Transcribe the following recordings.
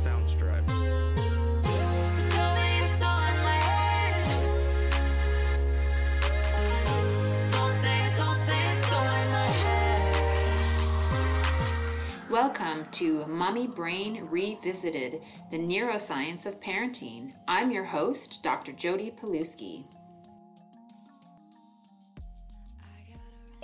Soundstripe. Welcome to Mommy Brain Revisited, the neuroscience of parenting. I'm your host, Dr. Jodi Pawluski.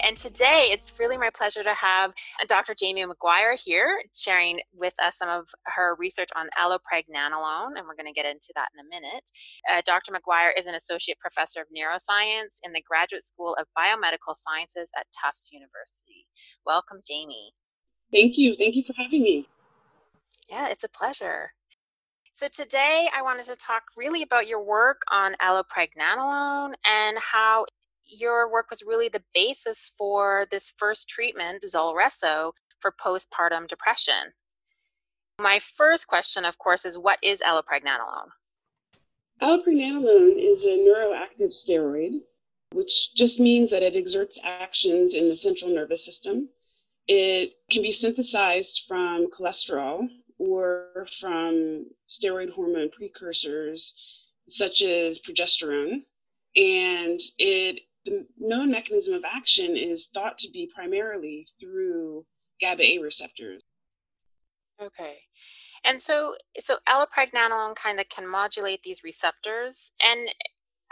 And today it's really my pleasure to have Dr. Jamie Maguire here sharing with us some of her research on allopregnanolone, and we're going to get into that in a minute. Uh, Dr. Maguire is an associate professor of neuroscience in the Graduate School of Biomedical Sciences at Tufts University. Welcome, Jamie. Thank you. Thank you for having me. Yeah, it's a pleasure. So, today I wanted to talk really about your work on allopregnanolone and how your work was really the basis for this first treatment, Zulresso, for postpartum depression. My first question, of course, is what is allopregnanolone? Allopregnanolone is a neuroactive steroid, which just means that it exerts actions in the central nervous system. It can be synthesized from cholesterol or from steroid hormone precursors such as progesterone. And it the known mechanism of action is thought to be primarily through GABA A receptors. Okay. And so so allopregnanolone kind of can modulate these receptors and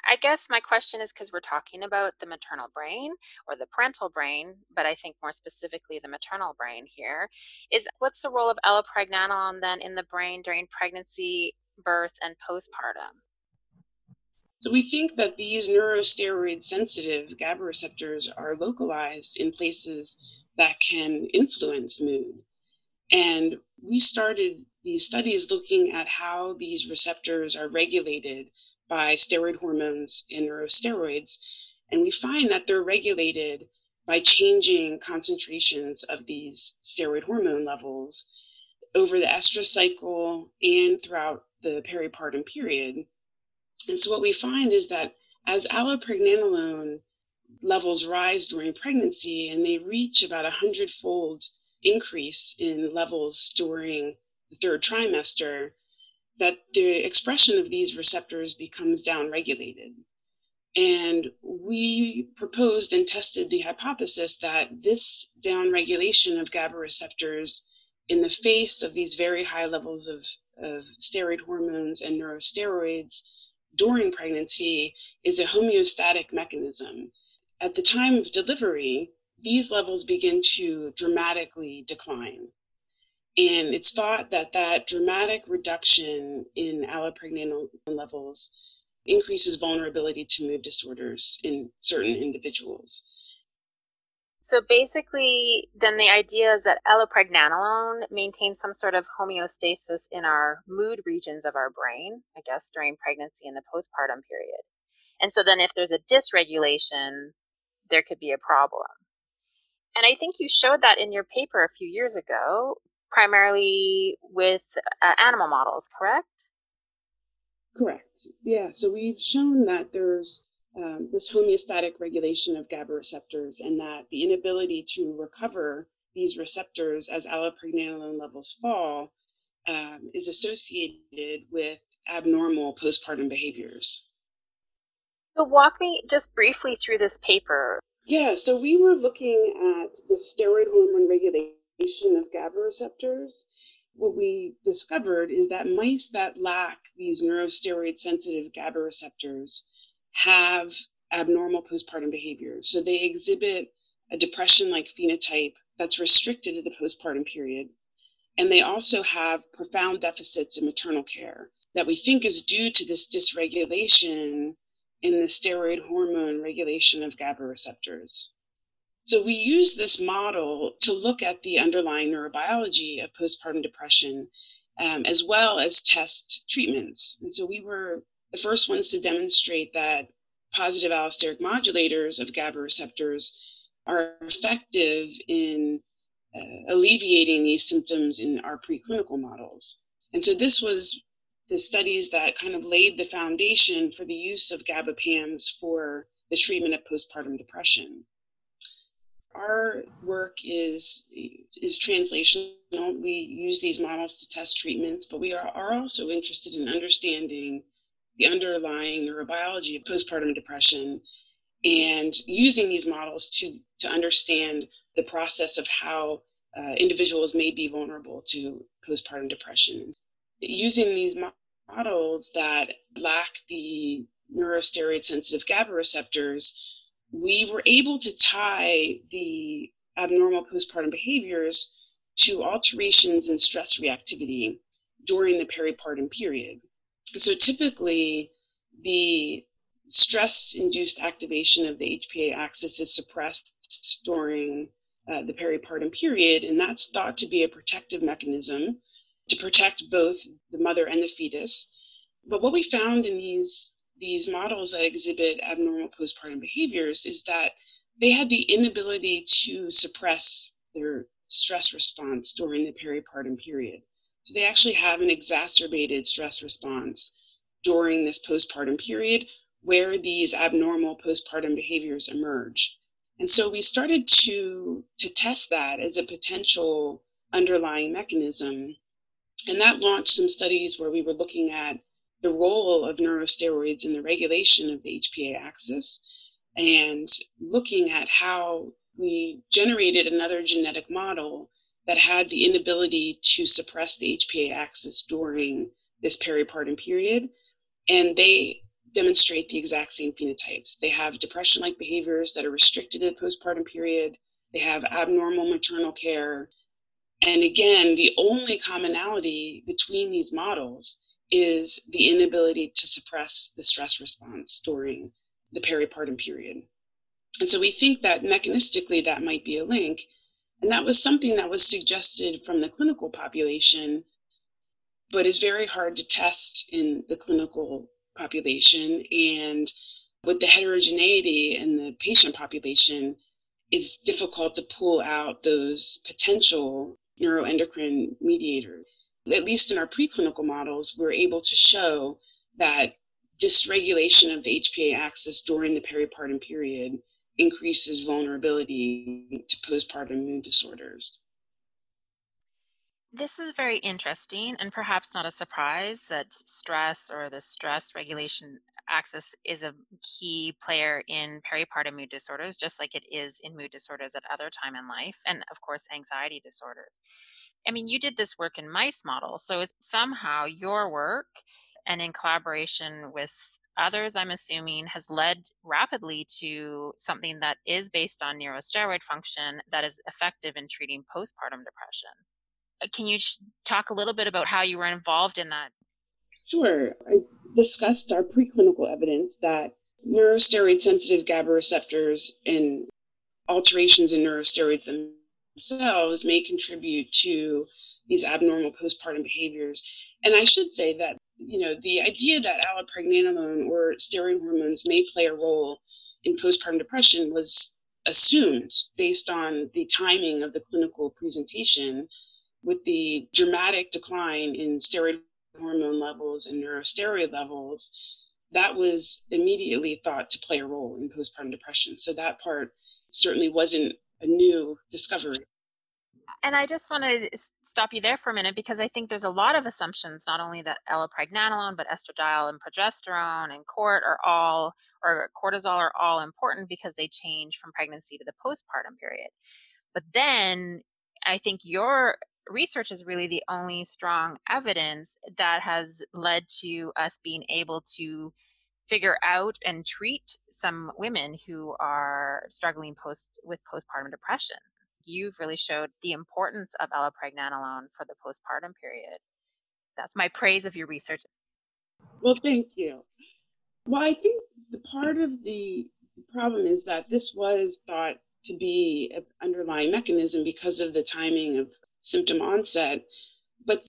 I guess my question is because we're talking about the maternal brain or the parental brain, but I think more specifically the maternal brain here, is what's the role of allopregnanolone then in the brain during pregnancy, birth, and postpartum? So we think that these neurosteroid sensitive GABA receptors are localized in places that can influence mood. And we started these studies looking at how these receptors are regulated by steroid hormones and neurosteroids. And we find that they're regulated by changing concentrations of these steroid hormone levels over the estrous cycle and throughout the peripartum period. And so what we find is that as allopregnanolone levels rise during pregnancy and they reach about a hundredfold increase in levels during the third trimester, that the expression of these receptors becomes downregulated. And we proposed and tested the hypothesis that this downregulation of GABA receptors in the face of these very high levels of, of steroid hormones and neurosteroids during pregnancy is a homeostatic mechanism. At the time of delivery, these levels begin to dramatically decline. And it's thought that that dramatic reduction in allopregnanolone levels increases vulnerability to mood disorders in certain individuals. So basically, then the idea is that allopregnanolone maintains some sort of homeostasis in our mood regions of our brain, I guess, during pregnancy and the postpartum period. And so then if there's a dysregulation, there could be a problem. And I think you showed that in your paper a few years ago, primarily with uh, animal models, correct? Correct. Yeah. So we've shown that there's um, this homeostatic regulation of GABA receptors and that the inability to recover these receptors as allopregnanolone levels fall um, is associated with abnormal postpartum behaviors. So, walk me just briefly through this paper. Yeah, so we were looking at the steroid hormone regulation of GABA receptors. What we discovered is that mice that lack these neurosteroid sensitive GABA receptors have abnormal postpartum behavior. So they exhibit a depression like phenotype that's restricted to the postpartum period. And they also have profound deficits in maternal care that we think is due to this dysregulation in the steroid hormone regulation of GABA receptors. So we use this model to look at the underlying neurobiology of postpartum depression, um, as well as test treatments. And so we were the first ones to demonstrate that positive allosteric modulators of GABA receptors are effective in uh, alleviating these symptoms in our preclinical models. And so this was the studies that kind of laid the foundation for the use of GABA PAMs for the treatment of postpartum depression. our work is is translational. We use these models to test treatments, but we are, are also interested in understanding the underlying neurobiology of postpartum depression and using these models to, to understand the process of how uh, individuals may be vulnerable to postpartum depression. Using these models that lack the neurosteroid sensitive GABA receptors, we were able to tie the abnormal postpartum behaviors to alterations in stress reactivity during the peripartum period. So typically, the stress induced activation of the HPA axis is suppressed during uh, the peripartum period, and that's thought to be a protective mechanism to protect both the mother and the fetus. But what we found in these these models that exhibit abnormal postpartum behaviors is that they had the inability to suppress their stress response during the peripartum period. So they actually have an exacerbated stress response during this postpartum period where these abnormal postpartum behaviors emerge. And so we started to, to test that as a potential underlying mechanism. And that launched some studies where we were looking at the role of neurosteroids in the regulation of the HPA axis and looking at how we generated another genetic model that had the inability to suppress the HPA axis during this peripartum period. And they demonstrate the exact same phenotypes. They have depression like behaviors that are restricted to the postpartum period, they have abnormal maternal care. And again, the only commonality between these models is the inability to suppress the stress response during the peripartum period. And so we think that mechanistically that might be a link. And that was something that was suggested from the clinical population, but is very hard to test in the clinical population and with the heterogeneity in the patient population, it's difficult to pull out those potential neuroendocrine mediators. At least in our preclinical models, we're able to show that dysregulation of the HPA axis during the peripartum period increases vulnerability to postpartum mood disorders. This is very interesting and perhaps not a surprise that stress or the stress regulation axis is a key player in peripartum mood disorders, just like it is in mood disorders at other time in life, and of course, anxiety disorders. I mean, you did this work in mice models, so somehow your work and in collaboration with others, I'm assuming, has led rapidly to something that is based on neurosteroid function that is effective in treating postpartum depression. Uh, can you talk a little bit about how you were involved in that? Sure. I discussed our preclinical evidence that neurosteroid sensitive GABA receptors and alterations in neurosteroids themselves may contribute to these abnormal postpartum behaviors. And I should say that, you know, the idea that allopregnanolone or steroid hormones may play a role in postpartum depression was assumed based on the timing of the clinical presentation with the dramatic decline in steroid hormone levels and neurosteroid levels, that was immediately thought to play a role in postpartum depression. So that part certainly wasn't a new discovery. And I just want to stop you there for a minute because I think there's a lot of assumptions, not only that allopregnanolone, but estradiol and progesterone and cort are all, or cortisol are all important because they change from pregnancy to the postpartum period. But then I think your research is really the only strong evidence that has led to us being able to figure out and treat some women who are struggling post with postpartum depression. You've really showed the importance of allopregnanolone for the postpartum period. That's my praise of your research. Well, thank you. Well, I think the part of the problem is that this was thought to be an underlying mechanism because of the timing of symptom onset. But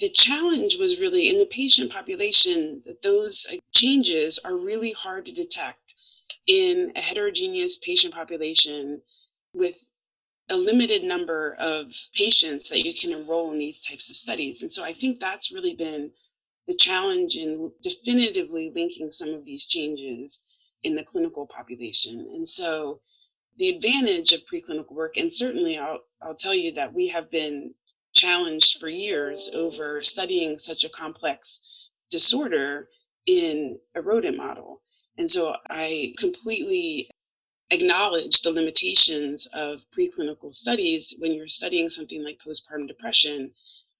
the challenge was really in the patient population that those uh, changes are really hard to detect in a heterogeneous patient population with a limited number of patients that you can enroll in these types of studies. And so I think that's really been the challenge in definitively linking some of these changes in the clinical population. And so the advantage of preclinical work, and certainly I'll, I'll tell you that we have been challenged for years over studying such a complex disorder in a rodent model. And so I completely acknowledge the limitations of preclinical studies when you're studying something like postpartum depression.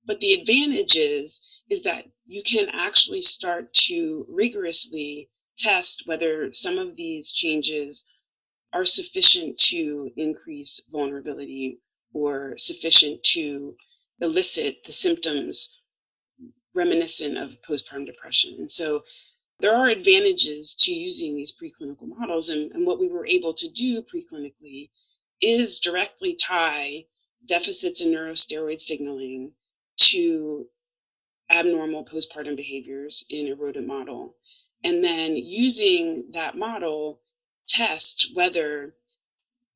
But the advantage is, is that you can actually start to rigorously test whether some of these changes are sufficient to increase vulnerability or sufficient to elicit the symptoms reminiscent of postpartum depression. And so there are advantages to using these preclinical models. And, and what we were able to do preclinically is directly tie deficits in neurosteroid signaling to abnormal postpartum behaviors in a rodent model. And then using that model, test whether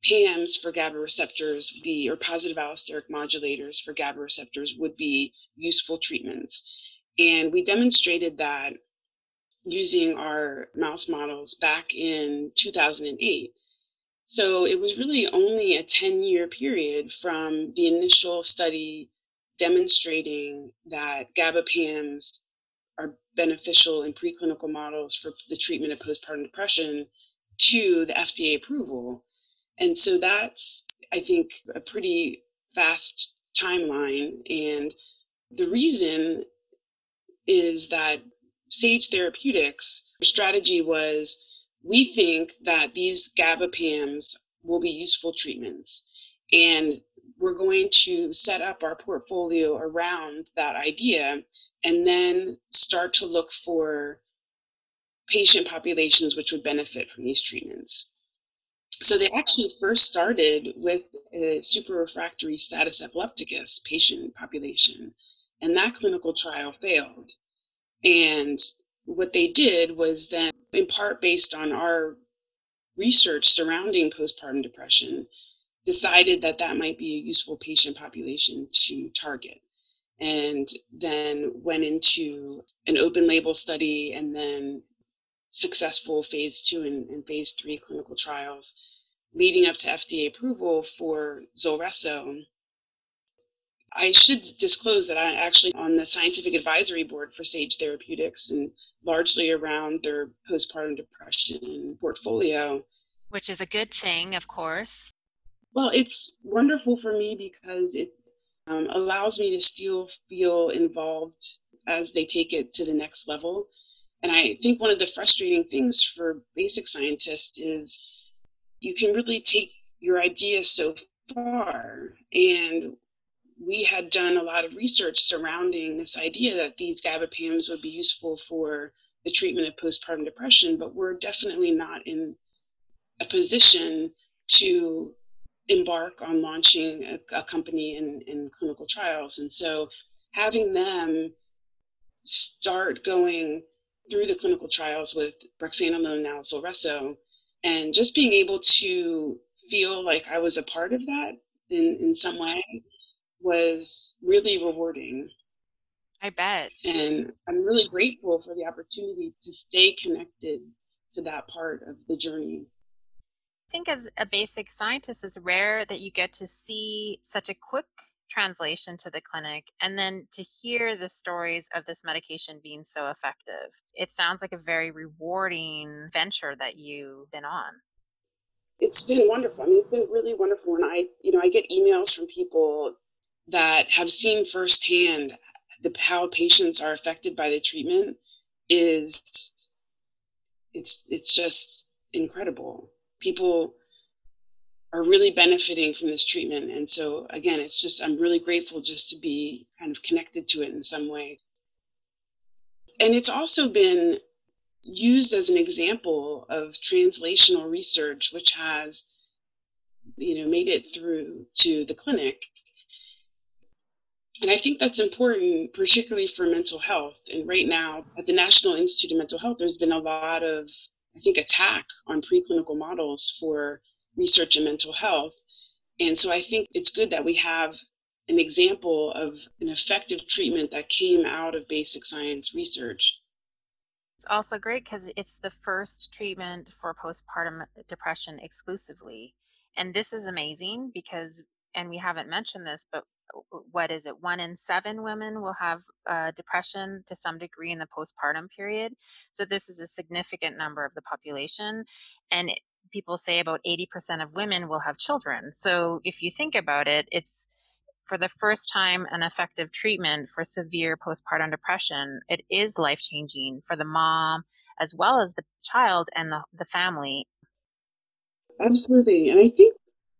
PAMs for GABA receptors be, or positive allosteric modulators for GABA receptors would be useful treatments. And we demonstrated that using our mouse models back in 2008. So it was really only a 10 year period from the initial study demonstrating that GABA PAMs are beneficial in preclinical models for the treatment of postpartum depression to the FDA approval. And so that's, I think, a pretty fast timeline. And the reason is that Sage Therapeutics strategy was we think that these GABA PAMs will be useful treatments. And we're going to set up our portfolio around that idea and then start to look for patient populations which would benefit from these treatments. So they actually first started with a super refractory status epilepticus patient population, and that clinical trial failed. And what they did was then, in part based on our research surrounding postpartum depression, decided that that might be a useful patient population to target. And then went into an open label study and then successful phase two and, and phase three clinical trials leading up to FDA approval for Zulresso I should disclose that I'm actually on the scientific advisory board for Sage Therapeutics and largely around their postpartum depression portfolio. Which is a good thing, of course. Well, it's wonderful for me because it um, allows me to still feel involved as they take it to the next level. And I think one of the frustrating things for basic scientists is you can really take your idea so far and we had done a lot of research surrounding this idea that these GABA PAMs would be useful for the treatment of postpartum depression, but we're definitely not in a position to embark on launching a, a company in, in clinical trials. And so having them start going through the clinical trials with brexanolone now Zulresso, and just being able to feel like I was a part of that in, in some way was really rewarding. I bet. And I'm really grateful for the opportunity to stay connected to that part of the journey. I think as a basic scientist, it's rare that you get to see such a quick translation to the clinic and then to hear the stories of this medication being so effective. It sounds like a very rewarding venture that you've been on. It's been wonderful. I mean, it's been really wonderful. And I, you know, I get emails from people that have seen firsthand the, how patients are affected by the treatment is it's it's just incredible. People are really benefiting from this treatment, and so again, it's just I'm really grateful just to be kind of connected to it in some way. And it's also been used as an example of translational research, which has you know made it through to the clinic and I think that's important, particularly for mental health. And right now, at the National Institute of Mental Health, there's been a lot of, I think, attack on preclinical models for research in mental health. And so I think it's good that we have an example of an effective treatment that came out of basic science research. It's also great because it's the first treatment for postpartum depression exclusively. And this is amazing because, and we haven't mentioned this, but what is it? One in seven women will have uh, depression to some degree in the postpartum period. So this is a significant number of the population. And it, people say about 80% of women will have children. So if you think about it, it's for the first time an effective treatment for severe postpartum depression. It is life changing for the mom as well as the child and the, the family. Absolutely. And I think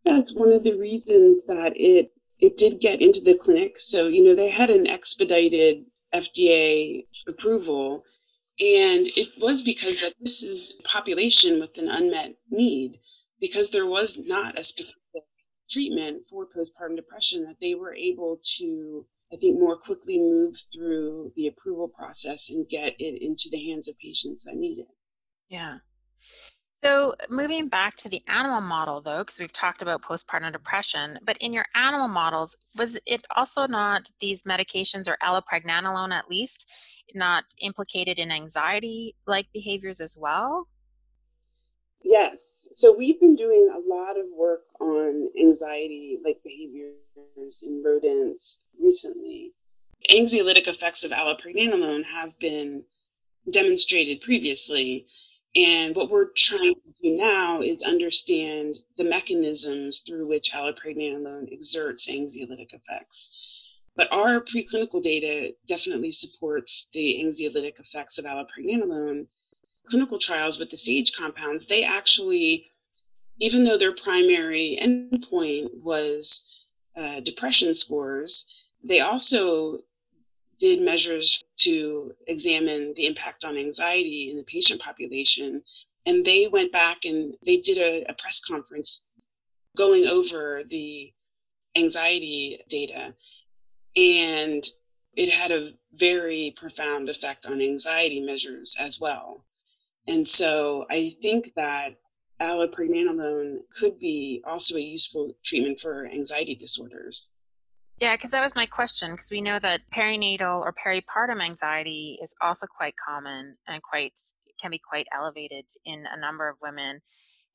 that's one of the reasons that it it did get into the clinic. So, you know, they had an expedited FDA approval and it was because that this is a population with an unmet need because there was not a specific treatment for postpartum depression that they were able to I think more quickly move through the approval process and get it into the hands of patients that need it. Yeah. So, moving back to the animal model, though, because we've talked about postpartum depression, but in your animal models, was it also not these medications or allopregnanolone at least not implicated in anxiety like behaviors as well? Yes. So, we've been doing a lot of work on anxiety like behaviors in rodents recently. Anxiolytic effects of allopregnanolone have been demonstrated previously and what we're trying to do now is understand the mechanisms through which allopregnanolone exerts anxiolytic effects. But our preclinical data definitely supports the anxiolytic effects of allopregnanolone. Clinical trials with the SAGE compounds, they actually, even though their primary endpoint was uh, depression scores, they also did measures to examine the impact on anxiety in the patient population. And they went back and they did a, a press conference going over the anxiety data. And it had a very profound effect on anxiety measures as well. And so I think that allopregnanolone could be also a useful treatment for anxiety disorders. Yeah, because that was my question. Because we know that perinatal or peripartum anxiety is also quite common and quite can be quite elevated in a number of women.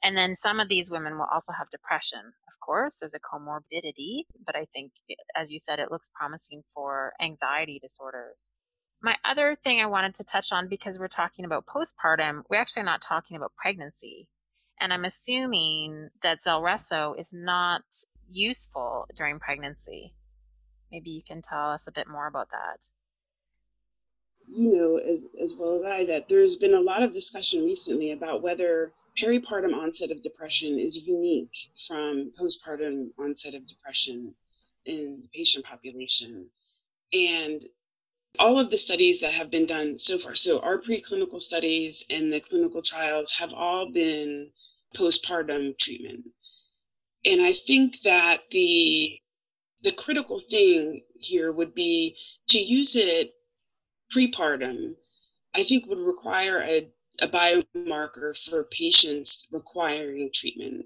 And then some of these women will also have depression. Of course, there's a comorbidity, but I think, eh, as you said, it looks promising for anxiety disorders. My other thing I wanted to touch on, because we're talking about postpartum, we're actually not talking about pregnancy. And I'm assuming that Zulresso is not useful during pregnancy. Maybe you can tell us a bit more about that. You know as, as well as I that there's been a lot of discussion recently about whether peripartum onset of depression is unique from postpartum onset of depression in the patient population. And all of the studies that have been done so far, so our preclinical studies and the clinical trials have all been postpartum treatment. And I think that the the critical thing here would be to use it prepartum, I think would require a, a biomarker for patients requiring treatment.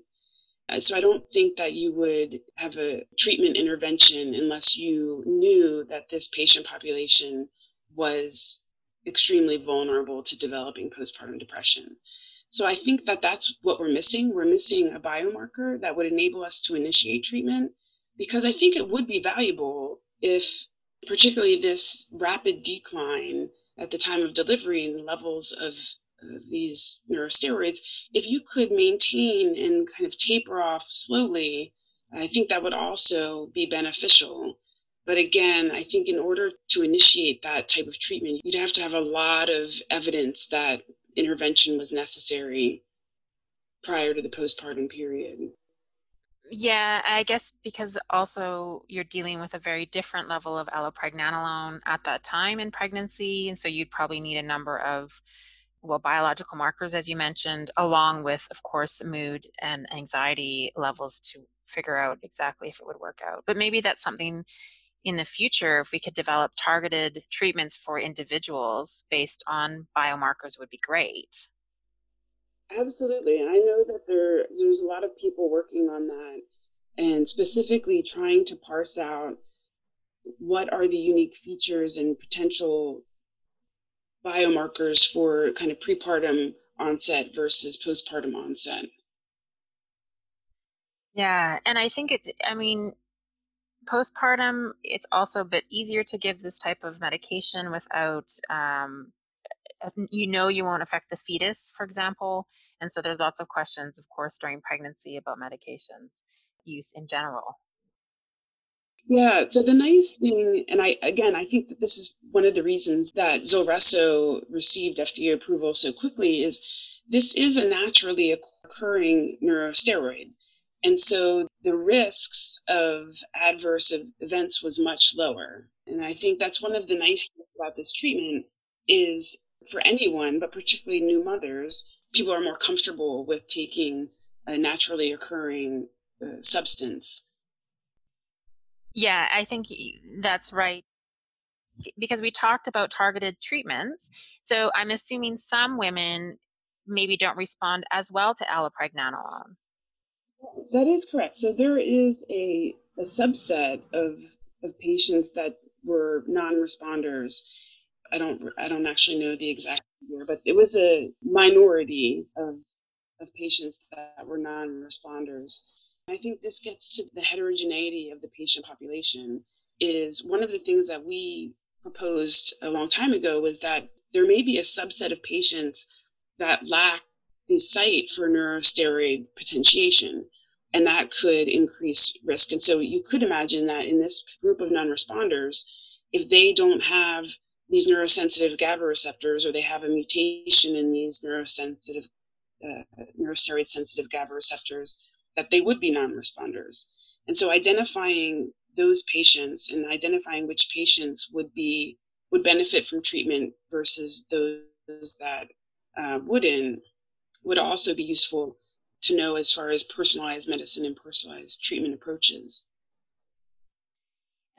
Uh, so I don't think that you would have a treatment intervention unless you knew that this patient population was extremely vulnerable to developing postpartum depression. So I think that that's what we're missing. We're missing a biomarker that would enable us to initiate treatment because I think it would be valuable if, particularly this rapid decline at the time of delivery in levels of, of these neurosteroids, if you could maintain and kind of taper off slowly, I think that would also be beneficial. But again, I think in order to initiate that type of treatment, you'd have to have a lot of evidence that intervention was necessary prior to the postpartum period. Yeah, I guess because also you're dealing with a very different level of allopregnanolone at that time in pregnancy. And so you'd probably need a number of, well, biological markers, as you mentioned, along with, of course, mood and anxiety levels to figure out exactly if it would work out. But maybe that's something in the future, if we could develop targeted treatments for individuals based on biomarkers, would be great. Absolutely. I know there there's a lot of people working on that and specifically trying to parse out what are the unique features and potential biomarkers for kind of prepartum onset versus postpartum onset. Yeah, and I think it's, I mean, postpartum, it's also a bit easier to give this type of medication without, um, Uh, you know, you won't affect the fetus, for example. And so there's lots of questions, of course, during pregnancy about medications use in general. Yeah, so the nice thing, and I again, I think that this is one of the reasons that Zulresso received FDA approval so quickly is this is a naturally occurring neurosteroid. And so the risks of adverse events was much lower. And I think that's one of the nice things about this treatment is for anyone, but particularly new mothers, people are more comfortable with taking a naturally occurring uh, substance. Yeah, I think that's right. Because we talked about targeted treatments. So I'm assuming some women maybe don't respond as well to allopregnanolone. That is correct. So there is a, a subset of, of patients that were non-responders. I don't I don't actually know the exact figure, but it was a minority of of patients that were non-responders. I think this gets to the heterogeneity of the patient population. Is one of the things that we proposed a long time ago was that there may be a subset of patients that lack the site for neurosteroid potentiation and that could increase risk. And so you could imagine that in this group of non-responders, if they don't have these neurosensitive GABA receptors or they have a mutation in these neurosensitive, uh, neurosteroid sensitive GABA receptors, that they would be non-responders. And so identifying those patients and identifying which patients would be would benefit from treatment versus those that uh, wouldn't would also be useful to know as far as personalized medicine and personalized treatment approaches.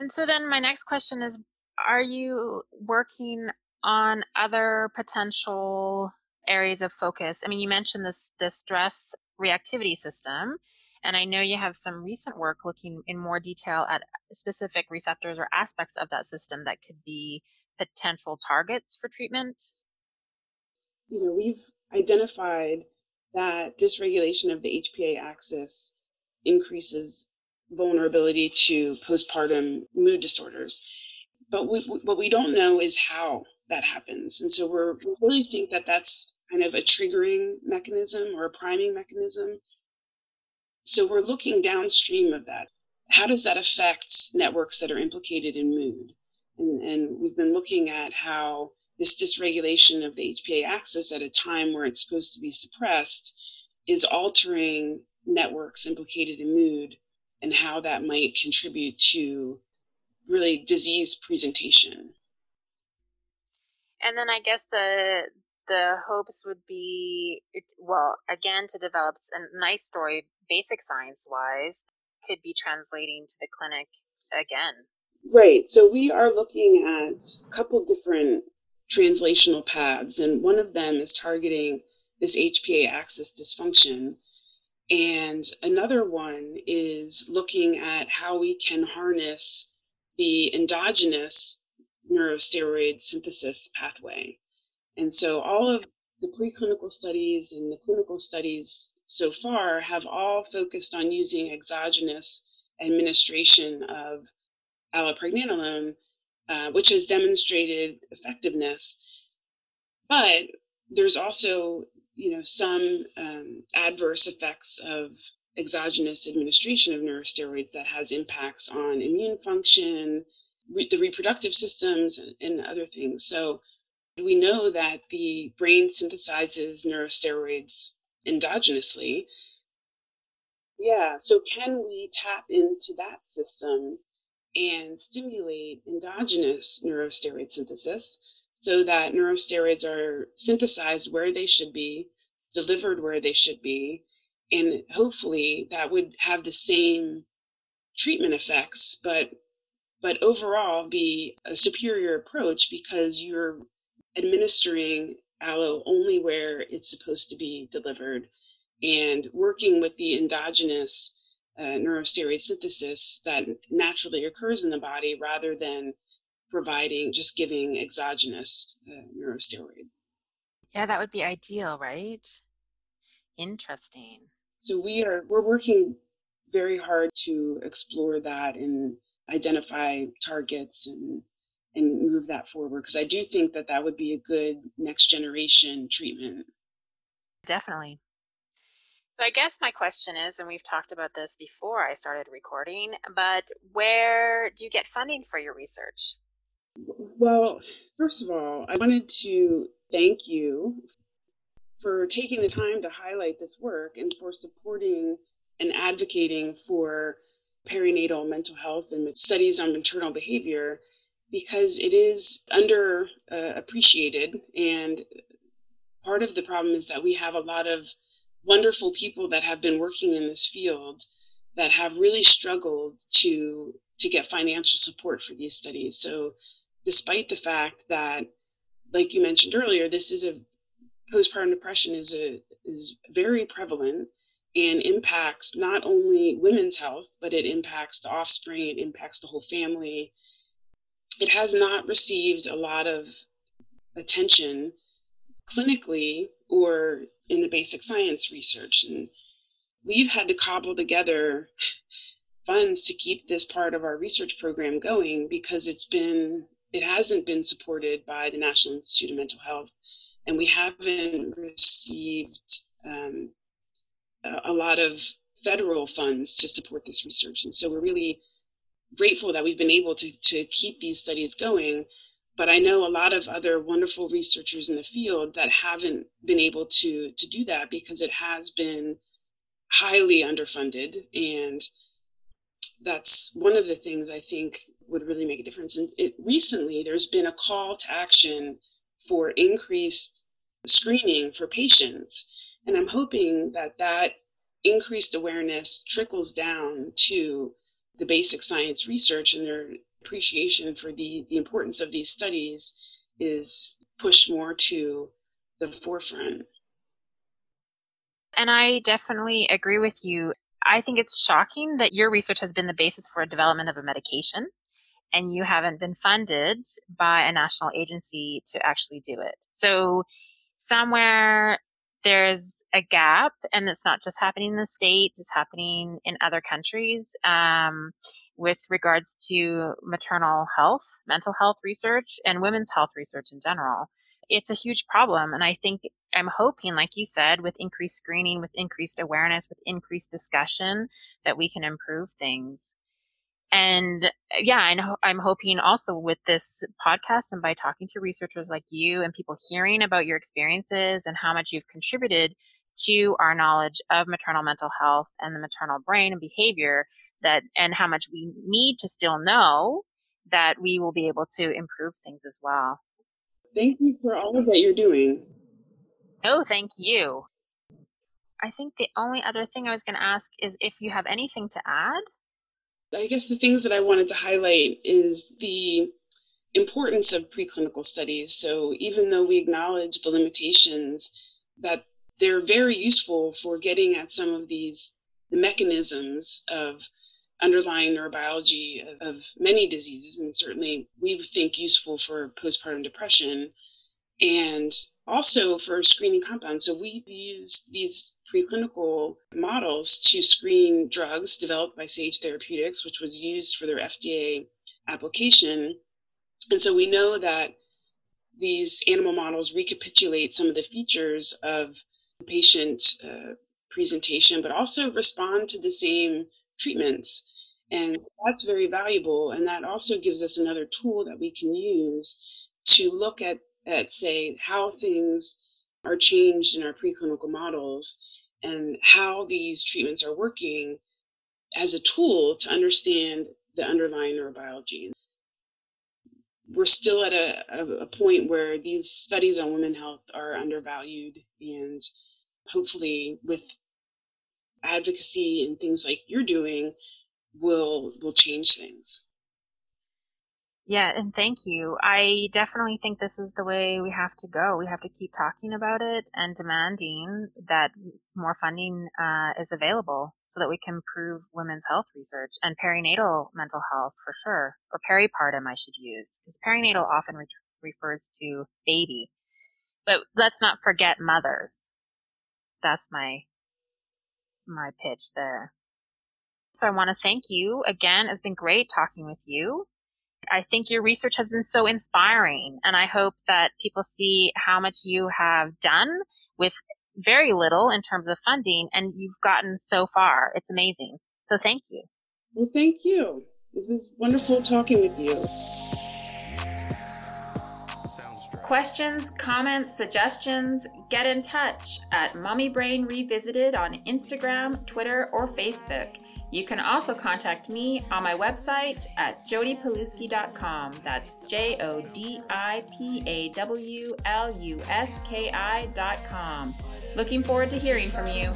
And so then my next question is are you working on other potential areas of focus? I mean, you mentioned this the stress reactivity system, and I know you have some recent work looking in more detail at specific receptors or aspects of that system that could be potential targets for treatment. You know, we've identified that dysregulation of the HPA axis increases vulnerability to postpartum mood disorders. But we, what we don't know is how that happens. And so we're, we really think that that's kind of a triggering mechanism or a priming mechanism. So we're looking downstream of that. How does that affect networks that are implicated in mood? And, and we've been looking at how this dysregulation of the HPA axis at a time where it's supposed to be suppressed is altering networks implicated in mood and how that might contribute to really disease presentation. And then I guess the the hopes would be well again to develop a nice story basic science wise could be translating to the clinic again right so we are looking at a couple different translational paths, and one of them is targeting this HPA axis dysfunction. And another one is looking at how we can harness the endogenous neurosteroid synthesis pathway. And so all of the preclinical studies and the clinical studies so far have all focused on using exogenous administration of allopregnanolone uh, which has demonstrated effectiveness. But there's also, you know, some um, adverse effects of exogenous administration of neurosteroids that has impacts on immune function, re- the reproductive systems, and, and other things. So we know that the brain synthesizes neurosteroids endogenously. Yeah, so can we tap into that system and stimulate endogenous neurosteroid synthesis so that neurosteroids are synthesized where they should be, delivered where they should be, and hopefully that would have the same treatment effects, but but overall be a superior approach because you're administering allo only where it's supposed to be delivered and working with the endogenous uh, neurosteroid synthesis that naturally occurs in the body rather than providing just giving exogenous uh, neurosteroid. Yeah, that would be ideal, right? Interesting. So we are we're working very hard to explore that and identify targets and and move that forward because I do think that that would be a good next generation treatment. Definitely. So I guess my question is, and we've talked about this before I started recording, but where do you get funding for your research? Well, first of all, I wanted to thank you for taking the time to highlight this work and for supporting and advocating for perinatal mental health and studies on maternal behavior because it is under uh, appreciated and part of the problem is that we have a lot of wonderful people that have been working in this field that have really struggled to to get financial support for these studies. So despite the fact that like you mentioned earlier this is a postpartum depression is a is very prevalent and impacts not only women's health, but it impacts the offspring, it impacts the whole family. It has not received a lot of attention clinically or in the basic science research. And we've had to cobble together funds to keep this part of our research program going because it's been it hasn't been supported by the National Institute of Mental Health, and we haven't received um, a lot of federal funds to support this research. And so we're really grateful that we've been able to, to keep these studies going. But I know a lot of other wonderful researchers in the field that haven't been able to, to do that because it has been highly underfunded. And that's one of the things I think would really make a difference. And it, recently, there's been a call to action for increased screening for patients and I'm hoping that that increased awareness trickles down to the basic science research and their appreciation for the, the importance of these studies is pushed more to the forefront. And I definitely agree with you. I think it's shocking that your research has been the basis for a development of a medication and you haven't been funded by a national agency to actually do it. So somewhere there's a gap and it's not just happening in the states it's happening in other countries um, with regards to maternal health mental health research and women's health research in general it's a huge problem and i think i'm hoping like you said with increased screening with increased awareness with increased discussion that we can improve things and uh, yeah, I know I'm hoping also with this podcast and by talking to researchers like you and people hearing about your experiences and how much you've contributed to our knowledge of maternal mental health and the maternal brain and behavior that and how much we need to still know that we will be able to improve things as well. Thank you for all of that you're doing. Oh, thank you. I think the only other thing I was going to ask is if you have anything to add. I guess the things that I wanted to highlight is the importance of preclinical studies. So even though we acknowledge the limitations, that they're very useful for getting at some of these the mechanisms of underlying neurobiology of, of many diseases, and certainly we think useful for postpartum depression. And also for screening compounds. So we've used these preclinical models to screen drugs developed by Sage Therapeutics, which was used for their FDA application. And so we know that these animal models recapitulate some of the features of patient uh, presentation, but also respond to the same treatments. And that's very valuable. And that also gives us another tool that we can use to look at at say how things are changed in our preclinical models and how these treatments are working as a tool to understand the underlying neurobiology. We're still at a, a, point where these studies on women health are undervalued, and hopefully, with advocacy and things like you're doing, will will change things. Yeah, and thank you. I definitely think this is the way we have to go. We have to keep talking about it and demanding that more funding uh, is available so that we can improve women's health research and perinatal mental health for sure, or peripartum I should use, because perinatal often re- refers to baby. But let's not forget mothers. That's my my pitch there. So I want to thank you again. It's been great talking with you. I think your research has been so inspiring, and I hope that people see how much you have done with very little in terms of funding, and you've gotten so far. It's amazing. So thank you. Well, thank you. It was wonderful talking with you. Questions, comments, suggestions, get in touch at Mommy Brain Revisited on Instagram, Twitter, or Facebook. You can also contact me on my website at jodipawluski.com. That's J O D I P A W L U S K I.com. Looking forward to hearing from you.